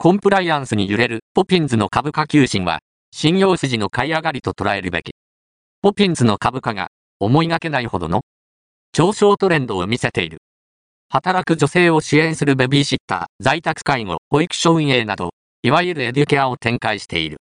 コンプライアンスに揺れるポピンズの株価急進は、信用筋の買い上がりと捉えるべき。ポピンズの株価が思いがけないほどの上昇トレンドを見せている。働く女性を支援するベビーシッター、在宅介護、保育所運営など、いわゆるエデュケアを展開している。